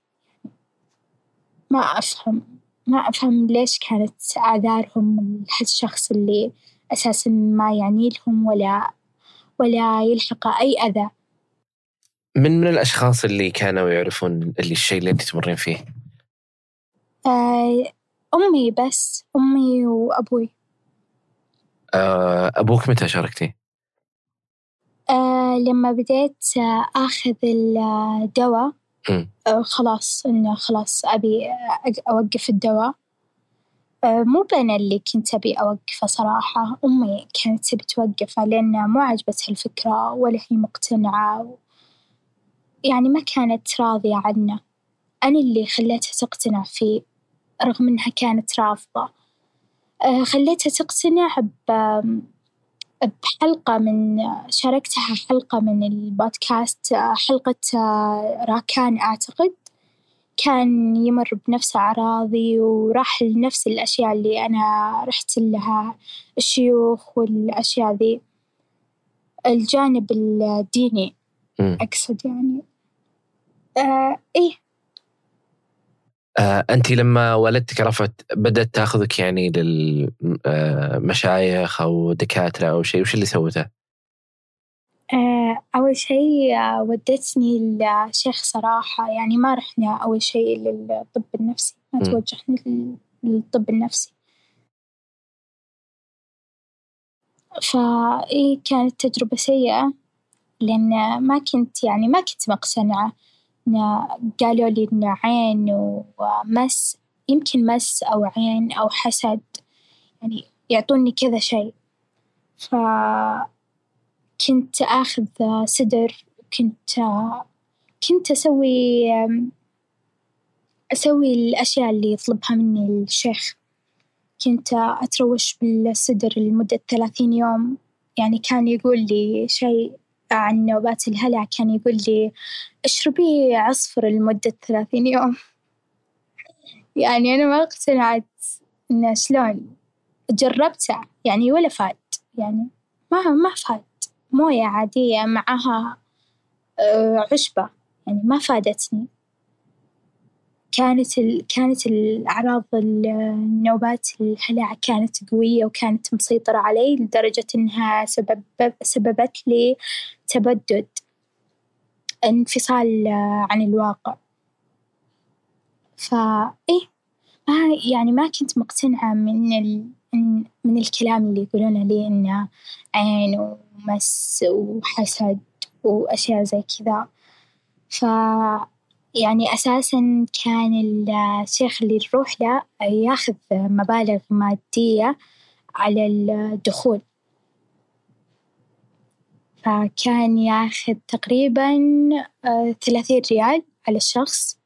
[SPEAKER 2] ما أفهم. ما أفهم ليش كانت أعذارهم لهالشخص اللي أساسًا ما يعني لهم ولا ولا يلحق أي أذى.
[SPEAKER 1] من من الأشخاص اللي كانوا يعرفون اللي الشيء اللي أنت تمرين فيه؟
[SPEAKER 2] آه أمي بس أمي وأبوي.
[SPEAKER 1] آه أبوك متى شاركتي؟
[SPEAKER 2] آه لما بديت آخذ الدواء آه خلاص إنه خلاص أبي أوقف الدواء مو أنا اللي كنت أبي أوقفه صراحة. أمي كانت تبي توقفه لأن مو عجبتها الفكرة ولا هي مقتنعة يعني ما كانت راضية عنه. أنا اللي خليتها تقتنع فيه رغم إنها كانت رافضة. آه، خليتها تقتنع بحلقة من شاركتها حلقة من البودكاست آه، حلقة راكان أعتقد. كان يمر بنفس أعراضي وراح لنفس الأشياء اللي أنا رحت لها الشيوخ والأشياء ذي. الجانب الديني أقصد يعني. آه إيه.
[SPEAKER 1] آه أنت لما والدتك عرفت بدأت تأخذك يعني للمشايخ أو دكاترة أو شيء وش اللي سوته؟
[SPEAKER 2] آه، أول شي آه، ودتني لشيخ صراحة يعني ما رحنا أول شي للطب النفسي ما توجهنا للطب النفسي. فإيه كانت تجربة سيئة لأن ما كنت يعني ما كنت مقتنعة. إن قالوا لي إنه عين ومس يمكن مس أو عين أو حسد يعني يعطوني كذا شي ف كنت آخذ سدر كنت كنت أسوي أسوي الأشياء اللي يطلبها مني الشيخ. كنت أتروش بالسدر لمدة ثلاثين يوم. يعني كان يقول لي شيء عن نوبات الهلع كان يقول لي اشربي عصفر لمدة ثلاثين يوم. يعني أنا ما اقتنعت إنه شلون جربته يعني ولا فاد يعني ما ما فاد موية عادية معها آه، عشبة. يعني ما فادتني. كانت ال... كانت الأعراض النوبات الهلع كانت قوية وكانت مسيطرة علي لدرجة إنها سبب... سببت لي تبدد انفصال عن الواقع. فإيه ما يعني ما كنت مقتنعة من ال... من الكلام اللي يقولونه لي إنه عين ومس وحسد وأشياء زي كذا. ف يعني أساسًا كان الشيخ اللي نروح له ياخذ مبالغ مادية على الدخول، فكان ياخذ تقريبًا ثلاثين ريال على الشخص.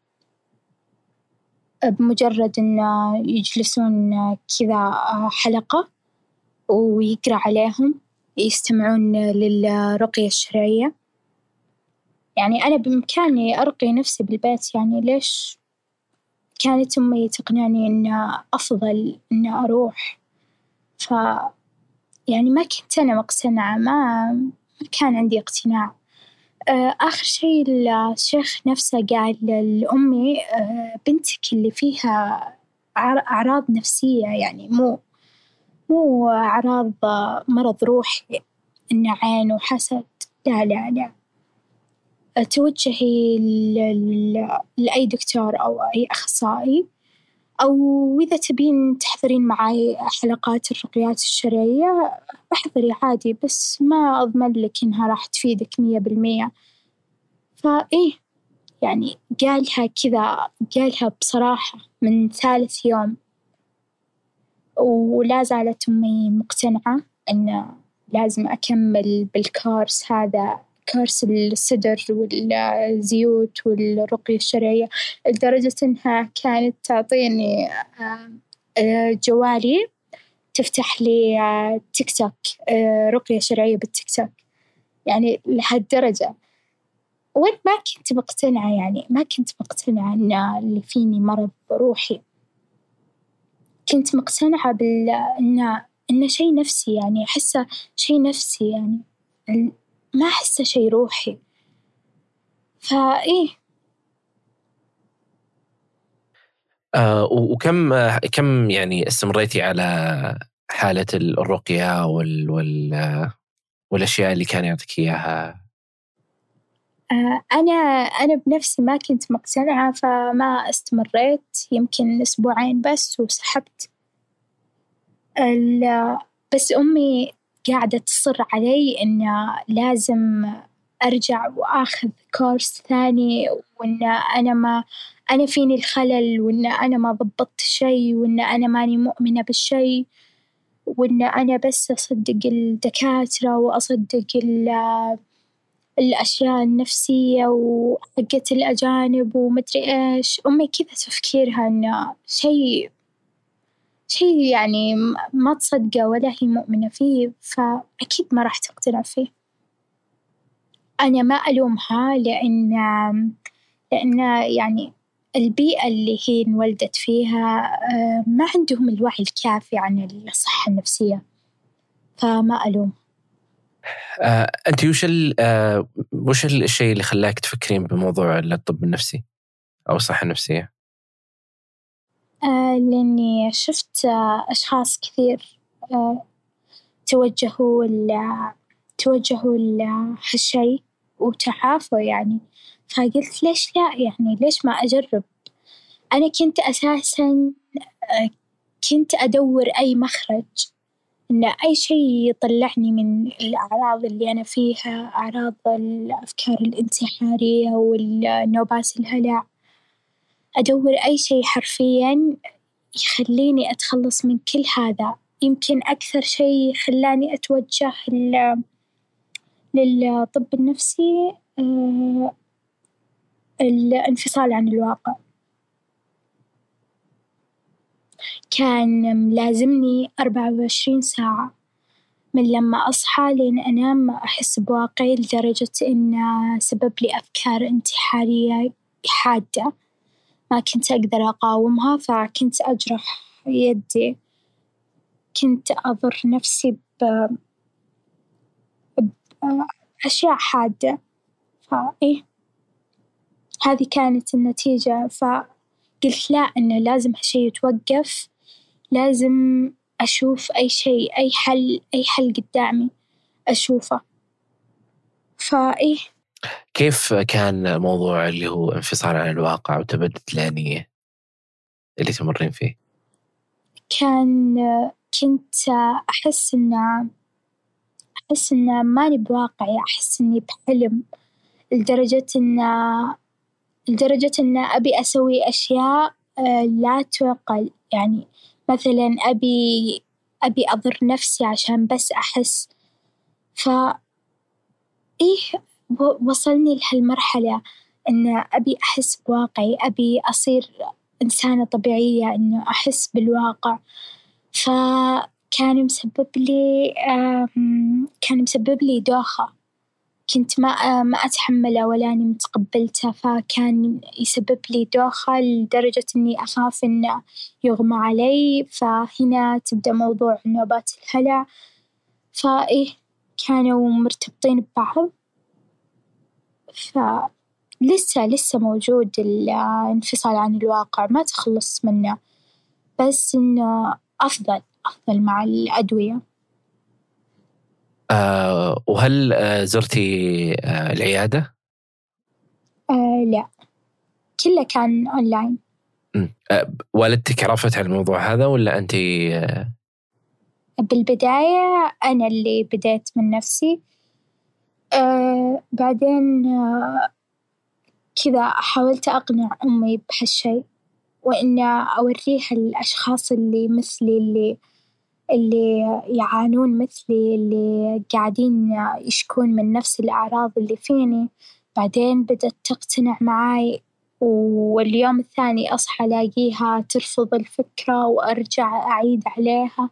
[SPEAKER 2] بمجرد إنه يجلسون كذا حلقة ويقرأ عليهم يستمعون للرقية الشرعية. يعني أنا بإمكاني أرقي نفسي بالبيت يعني ليش كانت أمي تقنعني إنه أفضل إني أروح ف يعني ما كنت أنا مقتنعة ما ما كان عندي اقتناع آخر شي الشيخ نفسه قال لأمي بنتك اللي فيها أعراض نفسية يعني مو مو أعراض مرض روحي إنه عين وحسد. لا لا لا. توجهي لأي دكتور أو أي أخصائي. أو إذا تبين تحضرين معاي حلقات الرقيات الشرعية أحضري عادي بس ما أضمن لك إنها راح تفيدك مية بالمية، فإيه يعني قالها كذا قالها بصراحة من ثالث يوم. ولا زالت أمي مقتنعة إنه لازم أكمل بالكورس هذا كورس الصدر والزيوت والرقية الشرعية لدرجة إنها كانت تعطيني جوالي تفتح لي تيك توك رقية شرعية بالتيك توك. يعني لهالدرجة. وأنا ما كنت مقتنعة يعني ما كنت مقتنعة إن اللي فيني مرض روحي. كنت مقتنعة بال إنه إنه شي نفسي يعني أحسه شي نفسي يعني. ما أحسه شي روحي فإيه
[SPEAKER 1] آه وكم كم يعني استمريتي على حالة الرقية وال, وال والأشياء اللي كان يعطيك إياها؟
[SPEAKER 2] آه أنا أنا بنفسي ما كنت مقتنعة فما استمريت يمكن أسبوعين بس وسحبت بس أمي قاعدة تصر علي إنه لازم أرجع وآخذ كورس ثاني وإن أنا ما أنا فيني الخلل وإن أنا ما ضبطت شي وإن أنا ماني مؤمنة بالشي وإن أنا بس أصدق الدكاترة وأصدق الأشياء النفسية وحقت الأجانب ومدري إيش. أمي كذا تفكيرها إنه شي شي يعني ما تصدقه ولا هي مؤمنة فيه فأكيد ما راح تقتنع فيه، أنا ما ألومها لأن لأن يعني البيئة اللي هي انولدت فيها ما عندهم الوعي الكافي عن الصحة النفسية، فما ألومها.
[SPEAKER 1] آه، أنت وش آه، وش الشيء اللي خلاك تفكرين بموضوع الطب النفسي أو الصحة النفسية؟
[SPEAKER 2] آه، لإني شفت آه، أشخاص كثير آه، توجهوا ل توجهوا لهالشي وتعافوا يعني، فقلت ليش لا يعني ليش ما أجرب؟ أنا كنت أساسًا كنت أدور أي مخرج إن أي شي يطلعني من الأعراض اللي أنا فيها أعراض الأفكار الانتحارية والنوبات الهلع. أدور أي شي حرفيًا يخليني أتخلص من كل هذا، يمكن أكثر شي خلاني أتوجه للطب النفسي الانفصال عن الواقع، كان ملازمني أربعة وعشرين ساعة من لما أصحى لين أنام ما أحس بواقعي لدرجة إنه سبب لي أفكار انتحارية حادة. ما كنت أقدر أقاومها فكنت أجرح يدي، كنت أضر نفسي ب بأشياء حادة. فإيه. هذه كانت النتيجة. فقلت لا إنه لازم هالشي يتوقف. لازم أشوف أي شيء أي حل أي حل قدامي أشوفه. فإيه
[SPEAKER 1] كيف كان موضوع اللي هو انفصال عن الواقع وتبدد الآنية اللي تمرين فيه؟
[SPEAKER 2] كان كنت أحس إن أحس إن ماني بواقعي أحس إني بحلم لدرجة إن لدرجة إن أبي أسوي أشياء آه، لا تعقل يعني مثلا أبي أبي أضر نفسي عشان بس أحس ف إيه وصلني لهالمرحلة إن أبي أحس بواقعي أبي أصير إنسانة طبيعية إنه أحس بالواقع. فكان مسبب لي كان مسبب لي دوخة. كنت ما ما أتحمله ولا أني متقبلته فكان يسبب لي دوخة لدرجة إني أخاف إنه يغمى علي. فهنا تبدأ موضوع نوبات الهلع. فإيه كانوا مرتبطين ببعض. فلسه لسه موجود الانفصال عن الواقع ما تخلص منه بس إنه أفضل أفضل مع الأدوية.
[SPEAKER 1] آه وهل آه زرتي آه العيادة؟
[SPEAKER 2] آه لا كله كان أونلاين.
[SPEAKER 1] آه والدتك عرفت عن الموضوع هذا ولا أنت آه
[SPEAKER 2] بالبداية أنا اللي بديت من نفسي بعدين آه كذا حاولت أقنع أمي بهالشي وإن أوريها الأشخاص اللي مثلي اللي اللي يعانون مثلي اللي قاعدين يشكون من نفس الأعراض اللي فيني. بعدين بدت تقتنع معاي واليوم الثاني أصحى ألاقيها ترفض الفكرة وأرجع أعيد عليها.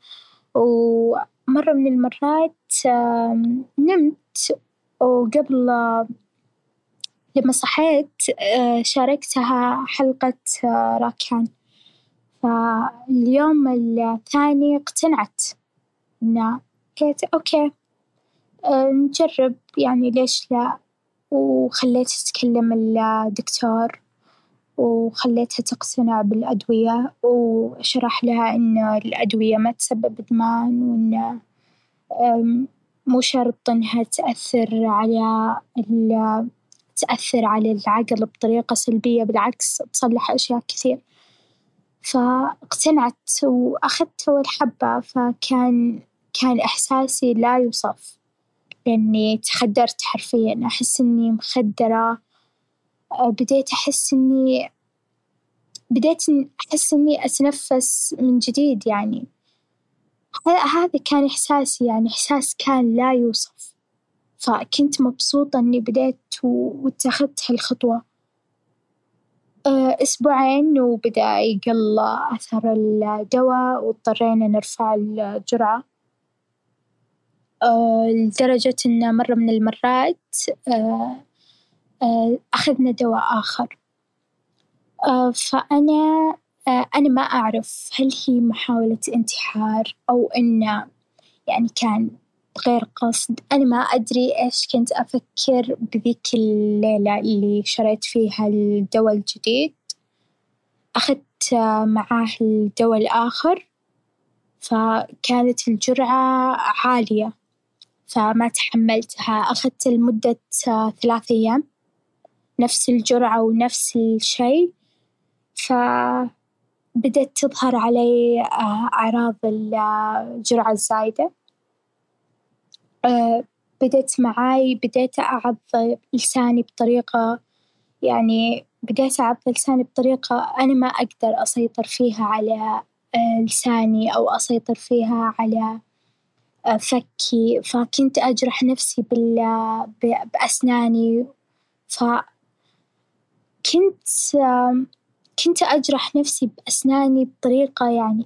[SPEAKER 2] ومرة من المرات نمت وقبل لما صحيت آه، شاركتها حلقة آه، راكان فاليوم الثاني اقتنعت إنه قلت أوكي آه، نجرب يعني ليش لا؟ وخليتها تكلم الدكتور وخليتها تقتنع بالأدوية وشرح لها إنه الأدوية ما تسبب إدمان وإنه مو شرط إنها تأثر على ال تأثر على العقل بطريقة سلبية بالعكس تصلح أشياء كثير، فاقتنعت وأخذت أول حبة فكان كان إحساسي لا يوصف، لأني تخدرت حرفيًا. أحس إني مخدرة. بديت أحس إني بديت أحس إني أتنفس من جديد يعني. هذا كان إحساسي يعني إحساس كان لا يوصف. فكنت مبسوطة إني بديت واتخذت هالخطوة، آه، أسبوعين وبدأ يقل أثر الدواء واضطرينا نرفع الجرعة، آه، لدرجة إنه مرة من المرات آه، أخذنا دواء آخر، فأنا أنا ما أعرف هل هي محاولة انتحار أو إنه يعني كان بغير قصد. أنا ما أدري إيش كنت أفكر بذيك الليلة اللي شريت فيها الدواء الجديد، أخذت معاه الدواء الآخر فكانت الجرعة عالية فما تحملتها. أخذت لمدة ثلاث أيام نفس الجرعة ونفس الشي فبدت تظهر علي أعراض الجرعة الزايدة. آه، بديت معاي بديت أعض لساني بطريقة يعني بديت أعض لساني بطريقة أنا ما أقدر أسيطر فيها على آه، لساني أو أسيطر فيها على آه، فكي فكنت أجرح نفسي بال بأسناني ف كنت أجرح نفسي بأسناني بطريقة يعني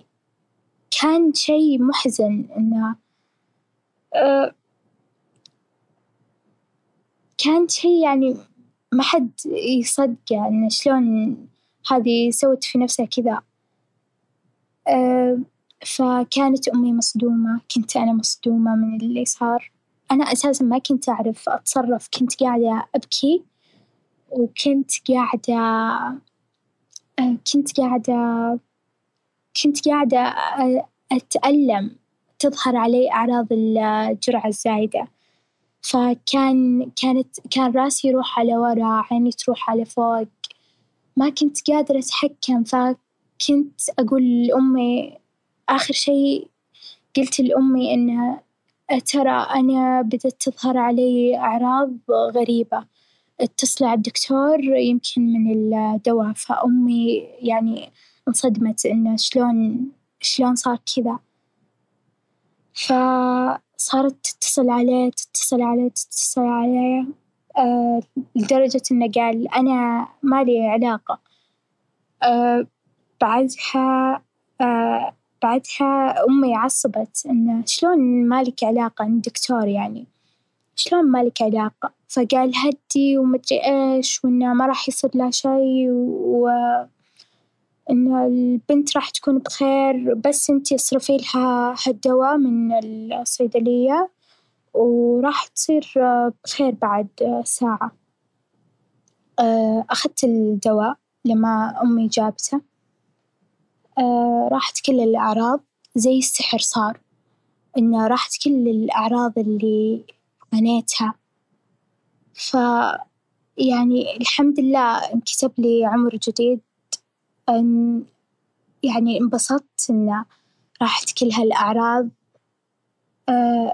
[SPEAKER 2] كان شي محزن إنه كان شي يعني ما حد يصدقه إنه شلون هذي سوت في نفسها كذا، فكانت أمي مصدومة كنت أنا مصدومة من اللي صار، أنا أساسًا ما كنت أعرف أتصرف كنت قاعدة أبكي وكنت قاعدة كنت قاعدة كنت قاعدة أتألم تظهر علي أعراض الجرعة الزايدة، فكان كانت كان راسي يروح على ورا عيني تروح على فوق، ما كنت قادرة أتحكم فكنت أقول لأمي آخر شي قلت لأمي إنها ترى أنا بدت تظهر علي أعراض غريبة، اتصلي عالدكتور يمكن من الدوا، فأمي يعني انصدمت إنه شلون شلون صار كذا؟ فصارت تتصل عليه تتصل عليه تتصل عليه لدرجة إنه قال أنا ما لي علاقة، بعدها بعدها أمي عصبت إنه شلون ما لك علاقة أنت دكتور يعني شلون ما لك علاقة؟ فقال هدي وما أدري إيش وإنه ما راح يصير لها شي وإنه البنت راح تكون بخير. بس إنتي اصرفي لها هالدوا من الصيدلية وراح تصير بخير بعد ساعة، أخدت الدوا لما أمي جابته. راحت كل الأعراض زي السحر صار، إنه راحت كل الأعراض اللي عانيتها، فيعني الحمد لله انكتب لي عمر جديد، يعني انبسطت إنه راحت كل هالأعراض.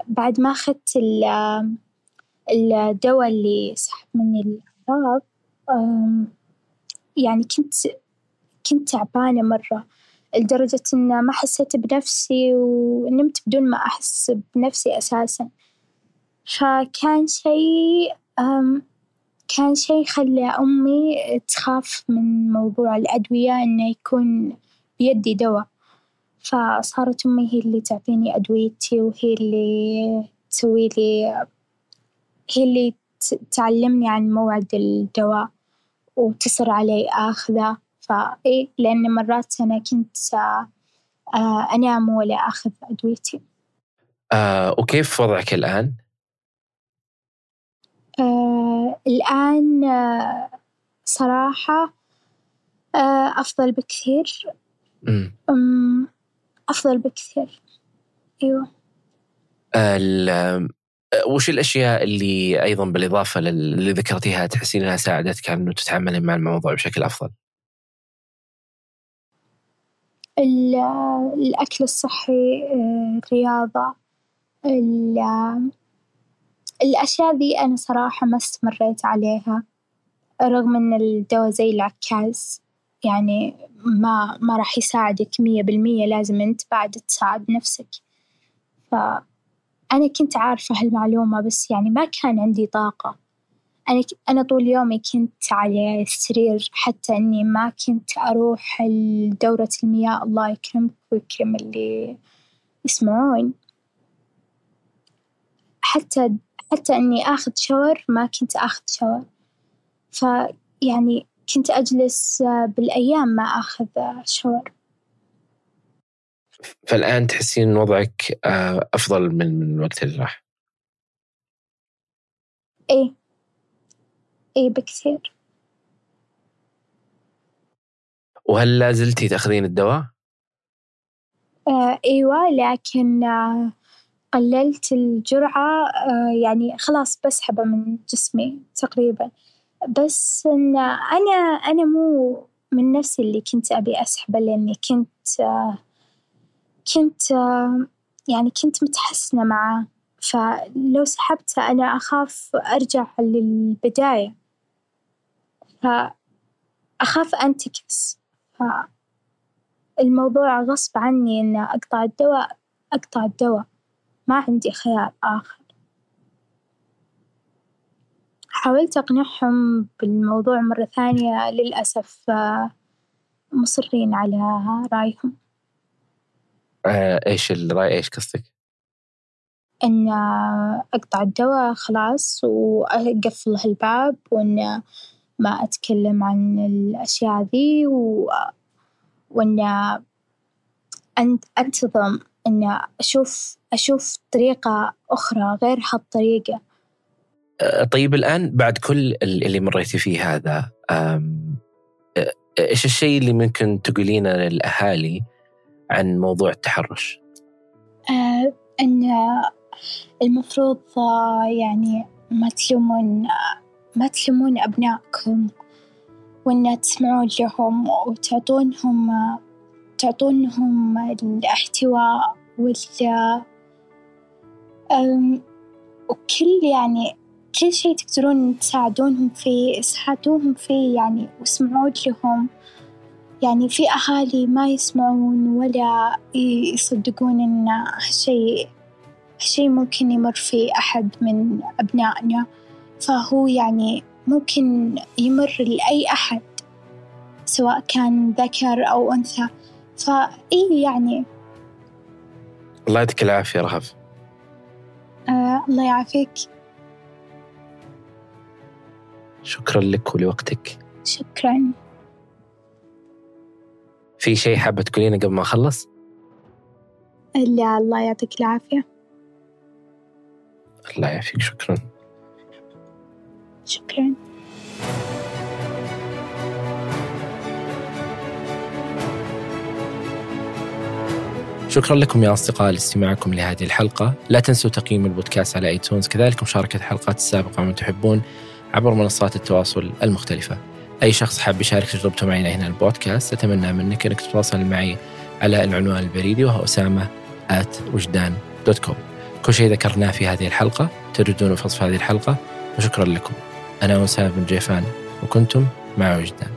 [SPEAKER 2] بعد ما أخدت الدوا اللي سحب مني الأعراض يعني كنت كنت تعبانة مرة لدرجة إنه ما حسيت بنفسي ونمت بدون ما أحس بنفسي أساسًا، فكان شي كان شي خلى أمي تخاف من موضوع الأدوية إنه يكون بيدي دوا، فصارت أمي هي اللي تعطيني أدويتي وهي اللي تسوي لي هي اللي تعلمني عن موعد الدوا وتصر علي آخذه، فإي لإن مرات أنا كنت أنام ولا آخذ أدويتي.
[SPEAKER 1] وكيف وضعك الآن؟
[SPEAKER 2] الآن صراحة أفضل بكثير، أفضل بكثير أيوه.
[SPEAKER 1] وش الأشياء اللي أيضًا بالإضافة للي ذكرتيها تحسين إنها ساعدتك إنه تتعاملين مع الموضوع بشكل أفضل؟
[SPEAKER 2] الأكل الصحي، الرياضة، الأشياء ذي أنا صراحة ما استمريت عليها رغم إن الدوا زي العكاز يعني ما ما راح يساعدك مية بالمية لازم إنت بعد تساعد نفسك، فأنا كنت عارفة هالمعلومة بس يعني ما كان عندي طاقة، أنا أنا طول يومي كنت على السرير حتى إني ما كنت أروح لدورة المياه الله يكرمك ويكرم اللي يسمعون، حتى حتى إني آخذ شاور ما كنت آخذ شاور، فيعني كنت أجلس بالأيام ما آخذ شاور.
[SPEAKER 1] فالآن تحسين إن وضعك أفضل من من الوقت اللي راح؟
[SPEAKER 2] إيه إيه بكثير.
[SPEAKER 1] وهل لا زلتِ تأخذين الدواء؟
[SPEAKER 2] أيوه لكن قللت الجرعة يعني خلاص بسحبه من جسمي تقريبًا، بس إن أنا أنا مو من نفسي اللي كنت أبي أسحبه لإني كنت كنت يعني كنت متحسنة معاه، فلو سحبته أنا أخاف أرجع للبداية، فأخاف أنتكس، فالموضوع غصب عني إني أقطع الدوا أقطع الدوا ما عندي خيار آخر، حاولت أقنعهم بالموضوع مرة ثانية للأسف مصرين على رأيهم.
[SPEAKER 1] إيش الرأي إيش قصدك؟
[SPEAKER 2] إن أقطع الدوا خلاص وأقفل هالباب وإن ما أتكلم عن الأشياء ذي و وإن أنتظم إن أشوف أشوف طريقة أخرى غير هالطريقة.
[SPEAKER 1] آه، طيب الآن بعد كل اللي مريتي فيه هذا إيش الشيء اللي ممكن تقولينه للأهالي عن موضوع التحرش؟
[SPEAKER 2] آه إن المفروض يعني ما تلومون ما تلومون أبنائكم وإن تسمعون لهم وتعطونهم تعطونهم الاحتواء وال وكل يعني كل شي تقدرون تساعدونهم فيه ساعدوهم فيه يعني واسمعون لهم. يعني في أهالي ما يسمعون ولا يصدقون إن هالشي هالشي ممكن يمر في أحد من أبنائنا. فهو يعني ممكن يمر لأي أحد سواء كان ذكر أو أنثى. فإي يعني
[SPEAKER 1] الله يعطيك العافية رهف.
[SPEAKER 2] آه الله يعافيك.
[SPEAKER 1] شكرا لك ولوقتك.
[SPEAKER 2] شكرا.
[SPEAKER 1] في شيء حابة تقولينه قبل ما أخلص؟
[SPEAKER 2] لا الله يعطيك العافية.
[SPEAKER 1] الله يعافيك شكرا.
[SPEAKER 2] شكرا.
[SPEAKER 1] شكرا لكم يا أصدقاء لاستماعكم لهذه الحلقة. لا تنسوا تقييم البودكاست على ايتونز كذلك مشاركة الحلقات السابقة من تحبون عبر منصات التواصل المختلفة. أي شخص حاب يشارك تجربته معي هنا البودكاست أتمنى منك أنك تتواصل معي على العنوان البريدي وهو أسامة at وجدان dot com كل شيء ذكرناه في هذه الحلقة تجدونه في وصف هذه الحلقة. وشكرا لكم. أنا أسامة بن جيفان وكنتم مع وجدان.